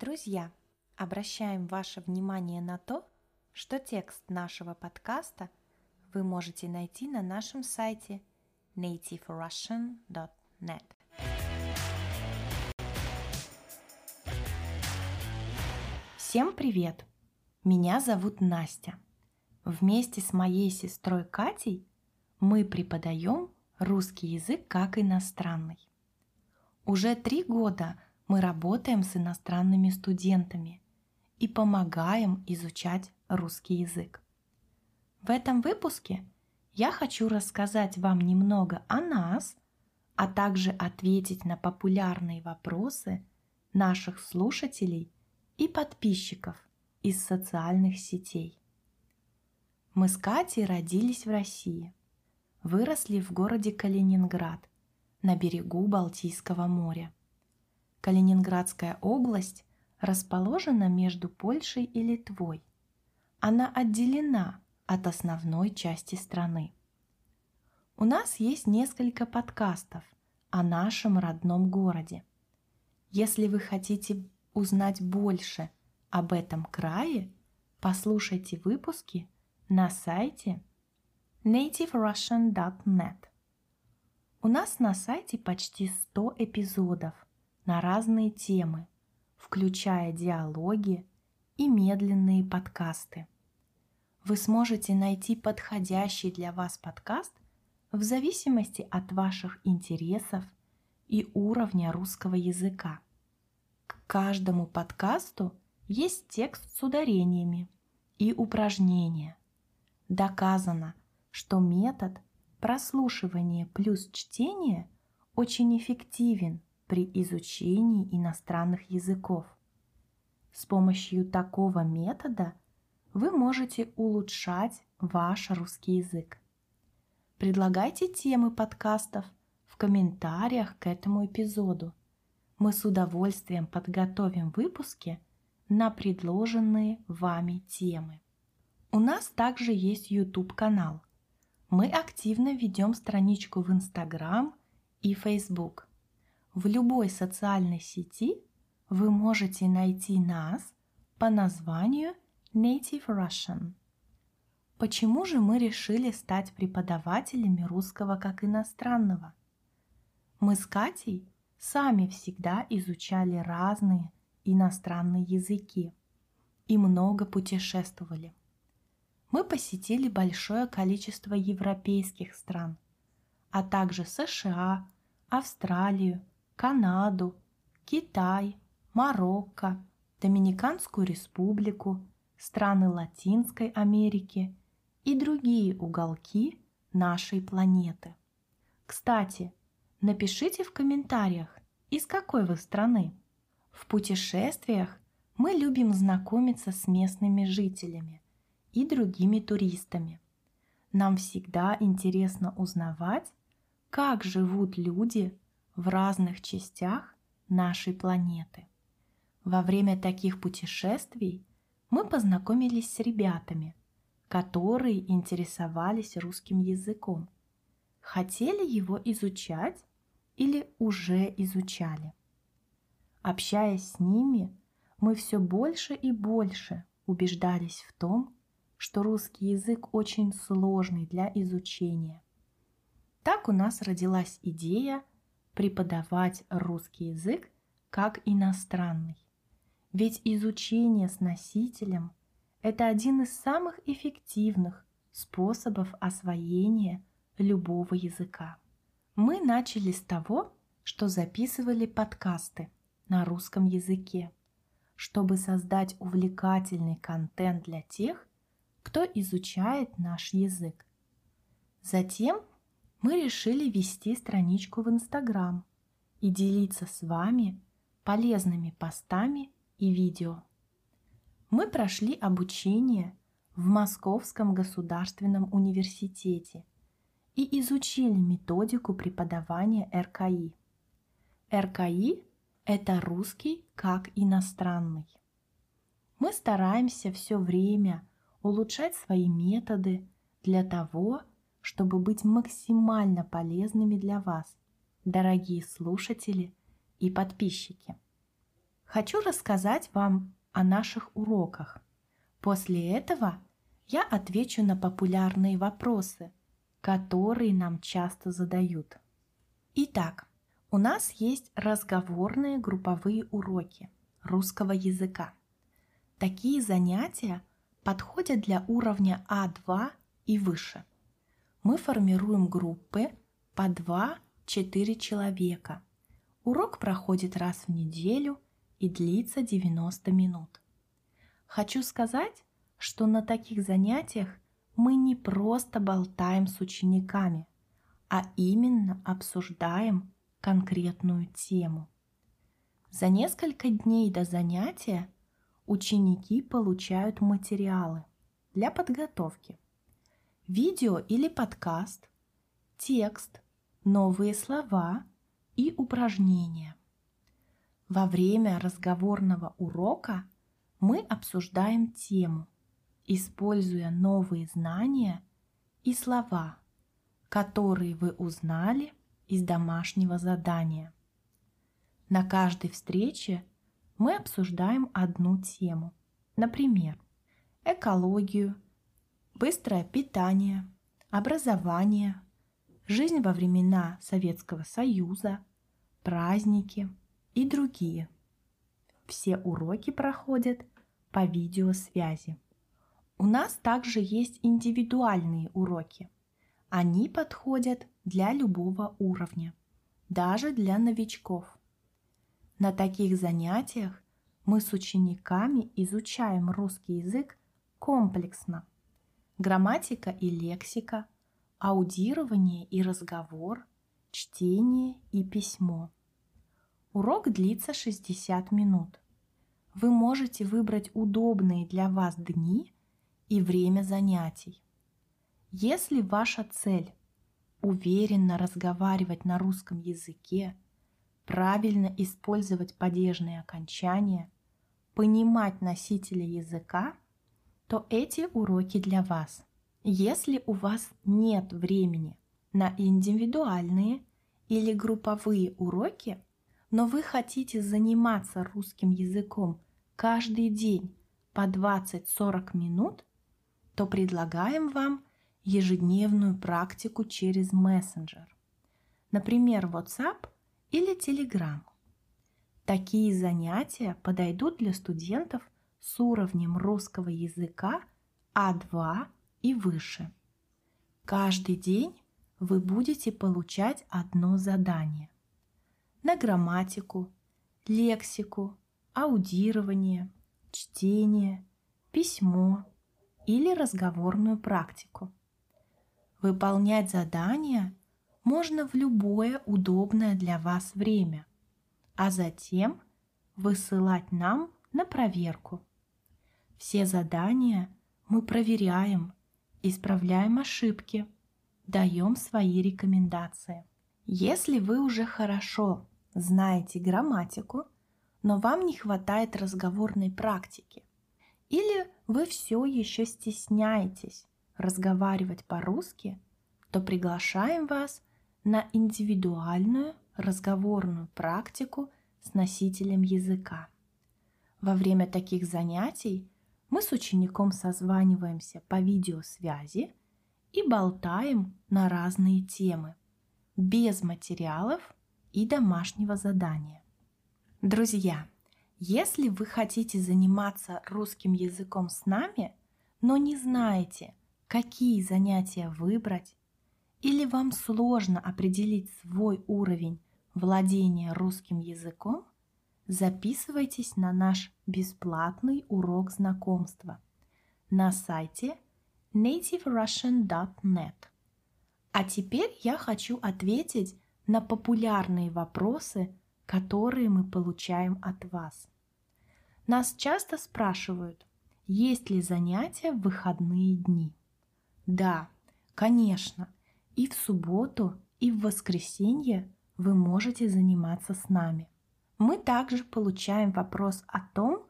Друзья, обращаем ваше внимание на то, что текст нашего подкаста вы можете найти на нашем сайте nativerussian.net. Всем привет! Меня зовут Настя. Вместе с моей сестрой Катей мы преподаем русский язык как иностранный. Уже три года мы работаем с иностранными студентами и помогаем изучать русский язык. В этом выпуске я хочу рассказать вам немного о нас, а также ответить на популярные вопросы наших слушателей и подписчиков из социальных сетей. Мы с Катей родились в России, выросли в городе Калининград на берегу Балтийского моря. Калининградская область расположена между Польшей и Литвой. Она отделена от основной части страны. У нас есть несколько подкастов о нашем родном городе. Если вы хотите узнать больше об этом крае, послушайте выпуски на сайте nativerussian.net. У нас на сайте почти 100 эпизодов на разные темы, включая диалоги и медленные подкасты. Вы сможете найти подходящий для вас подкаст в зависимости от ваших интересов и уровня русского языка. К каждому подкасту есть текст с ударениями и упражнения. Доказано, что метод прослушивания плюс чтения очень эффективен при изучении иностранных языков. С помощью такого метода вы можете улучшать ваш русский язык. Предлагайте темы подкастов в комментариях к этому эпизоду. Мы с удовольствием подготовим выпуски на предложенные вами темы. У нас также есть YouTube-канал. Мы активно ведем страничку в Instagram и Facebook. В любой социальной сети вы можете найти нас по названию Native Russian. Почему же мы решили стать преподавателями русского как иностранного? Мы с Катей сами всегда изучали разные иностранные языки и много путешествовали. Мы посетили большое количество европейских стран, а также США, Австралию, Канаду, Китай, Марокко, Доминиканскую республику, страны Латинской Америки и другие уголки нашей планеты. Кстати, напишите в комментариях, из какой вы страны. В путешествиях мы любим знакомиться с местными жителями и другими туристами. Нам всегда интересно узнавать, как живут люди в разных частях нашей планеты. Во время таких путешествий мы познакомились с ребятами, которые интересовались русским языком, хотели его изучать или уже изучали. Общаясь с ними, мы все больше и больше убеждались в том, что русский язык очень сложный для изучения. Так у нас родилась идея преподавать русский язык как иностранный. Ведь изучение с носителем – это один из самых эффективных способов освоения любого языка. Мы начали с того, что записывали подкасты на русском языке, чтобы создать увлекательный контент для тех, кто изучает наш язык. Затем мы решили вести страничку в Инстаграм и делиться с вами полезными постами и видео. Мы прошли обучение в Московском государственном университете и изучили методику преподавания РКИ. РКИ – это русский как иностранный. Мы стараемся все время улучшать свои методы для того, чтобы быть максимально полезными для вас, дорогие слушатели и подписчики. Хочу рассказать вам о наших уроках. После этого я отвечу на популярные вопросы, которые нам часто задают. Итак, у нас есть разговорные групповые уроки русского языка. Такие занятия подходят для уровня А2 и выше. Мы формируем группы по 2-4 человека. Урок проходит раз в неделю и длится 90 минут. Хочу сказать, что на таких занятиях мы не просто болтаем с учениками, а именно обсуждаем конкретную тему. За несколько дней до занятия ученики получают материалы для подготовки. Видео или подкаст, текст, новые слова и упражнения. Во время разговорного урока мы обсуждаем тему, используя новые знания и слова, которые вы узнали из домашнего задания. На каждой встрече мы обсуждаем одну тему, например, экологию, быстрое питание, образование, жизнь во времена Советского Союза, праздники и другие. Все уроки проходят по видеосвязи. У нас также есть индивидуальные уроки. Они подходят для любого уровня, даже для новичков. На таких занятиях мы с учениками изучаем русский язык комплексно. Грамматика и лексика, аудирование и разговор, чтение и письмо. Урок длится 60 минут. Вы можете выбрать удобные для вас дни и время занятий. Если ваша цель уверенно разговаривать на русском языке, правильно использовать падежные окончания, понимать носителя языка, то эти уроки для вас. Если у вас нет времени на индивидуальные или групповые уроки, но вы хотите заниматься русским языком каждый день по 20-40 минут, то предлагаем вам ежедневную практику через мессенджер, например, WhatsApp или Telegram. Такие занятия подойдут для студентов с уровнем русского языка А2 и выше. Каждый день вы будете получать одно задание на грамматику, лексику, аудирование, чтение, письмо или разговорную практику. Выполнять задания можно в любое удобное для вас время, а затем высылать нам на проверку. Все задания мы проверяем, исправляем ошибки, даем свои рекомендации. Если вы уже хорошо знаете грамматику, но вам не хватает разговорной практики, или вы все еще стесняетесь разговаривать по-русски, то приглашаем вас на индивидуальную разговорную практику с носителем языка. Во время таких занятий мы с учеником созваниваемся по видеосвязи и болтаем на разные темы, без материалов и домашнего задания. Друзья, если вы хотите заниматься русским языком с нами, но не знаете, какие занятия выбрать, или вам сложно определить свой уровень владения русским языком, записывайтесь на наш бесплатный урок знакомства на сайте nativerussian.net. А теперь я хочу ответить на популярные вопросы, которые мы получаем от вас. Нас часто спрашивают, есть ли занятия в выходные дни. Да, конечно, и в субботу, и в воскресенье вы можете заниматься с нами. Мы также получаем вопрос о том,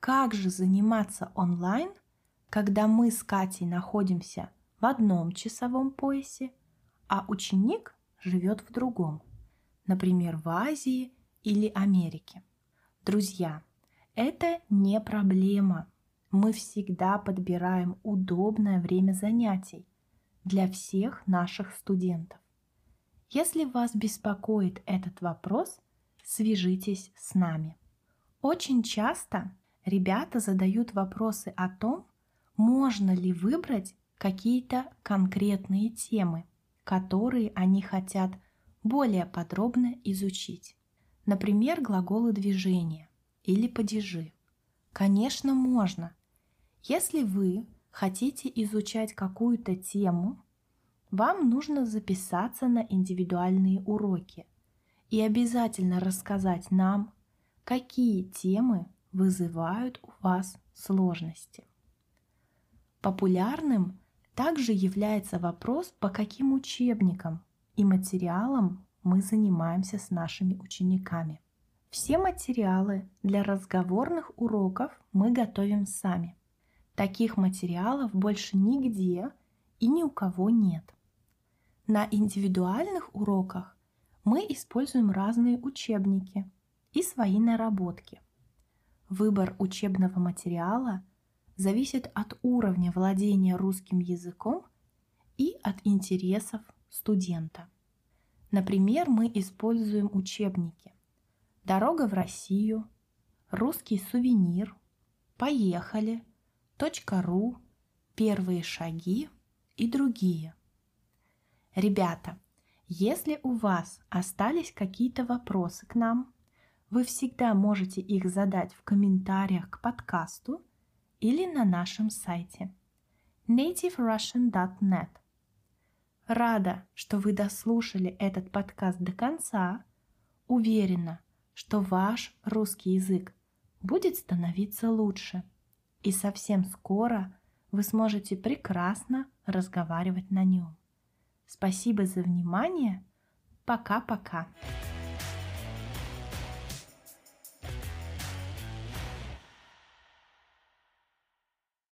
как же заниматься онлайн, когда мы с Катей находимся в одном часовом поясе, а ученик живет в другом, например, в Азии или Америке. Друзья, это не проблема. Мы всегда подбираем удобное время занятий для всех наших студентов. Если вас беспокоит этот вопрос, свяжитесь с нами. Очень часто ребята задают вопросы о том, можно ли выбрать какие-то конкретные темы, которые они хотят более подробно изучить. Например, глаголы движения или падежи. Конечно, можно. Если вы хотите изучать какую-то тему, вам нужно записаться на индивидуальные уроки и обязательно рассказать нам, какие темы вызывают у вас сложности. Популярным также является вопрос, по каким учебникам и материалам мы занимаемся с нашими учениками. Все материалы для разговорных уроков мы готовим сами. Таких материалов больше нигде и ни у кого нет. На индивидуальных уроках мы используем разные учебники и свои наработки. Выбор учебного материала зависит от уровня владения русским языком и от интересов студента. Например, мы используем учебники «Дорога в Россию», «Русский сувенир», «Поехали», «Точка.ру», «Первые шаги» и другие. Ребята, если у вас остались какие-то вопросы к нам, вы всегда можете их задать в комментариях к подкасту или на нашем сайте nativerussian.net. Рада, что вы дослушали этот подкаст до конца. Уверена, что ваш русский язык будет становиться лучше. И совсем скоро вы сможете прекрасно разговаривать на нем. Спасибо за внимание. Пока-пока.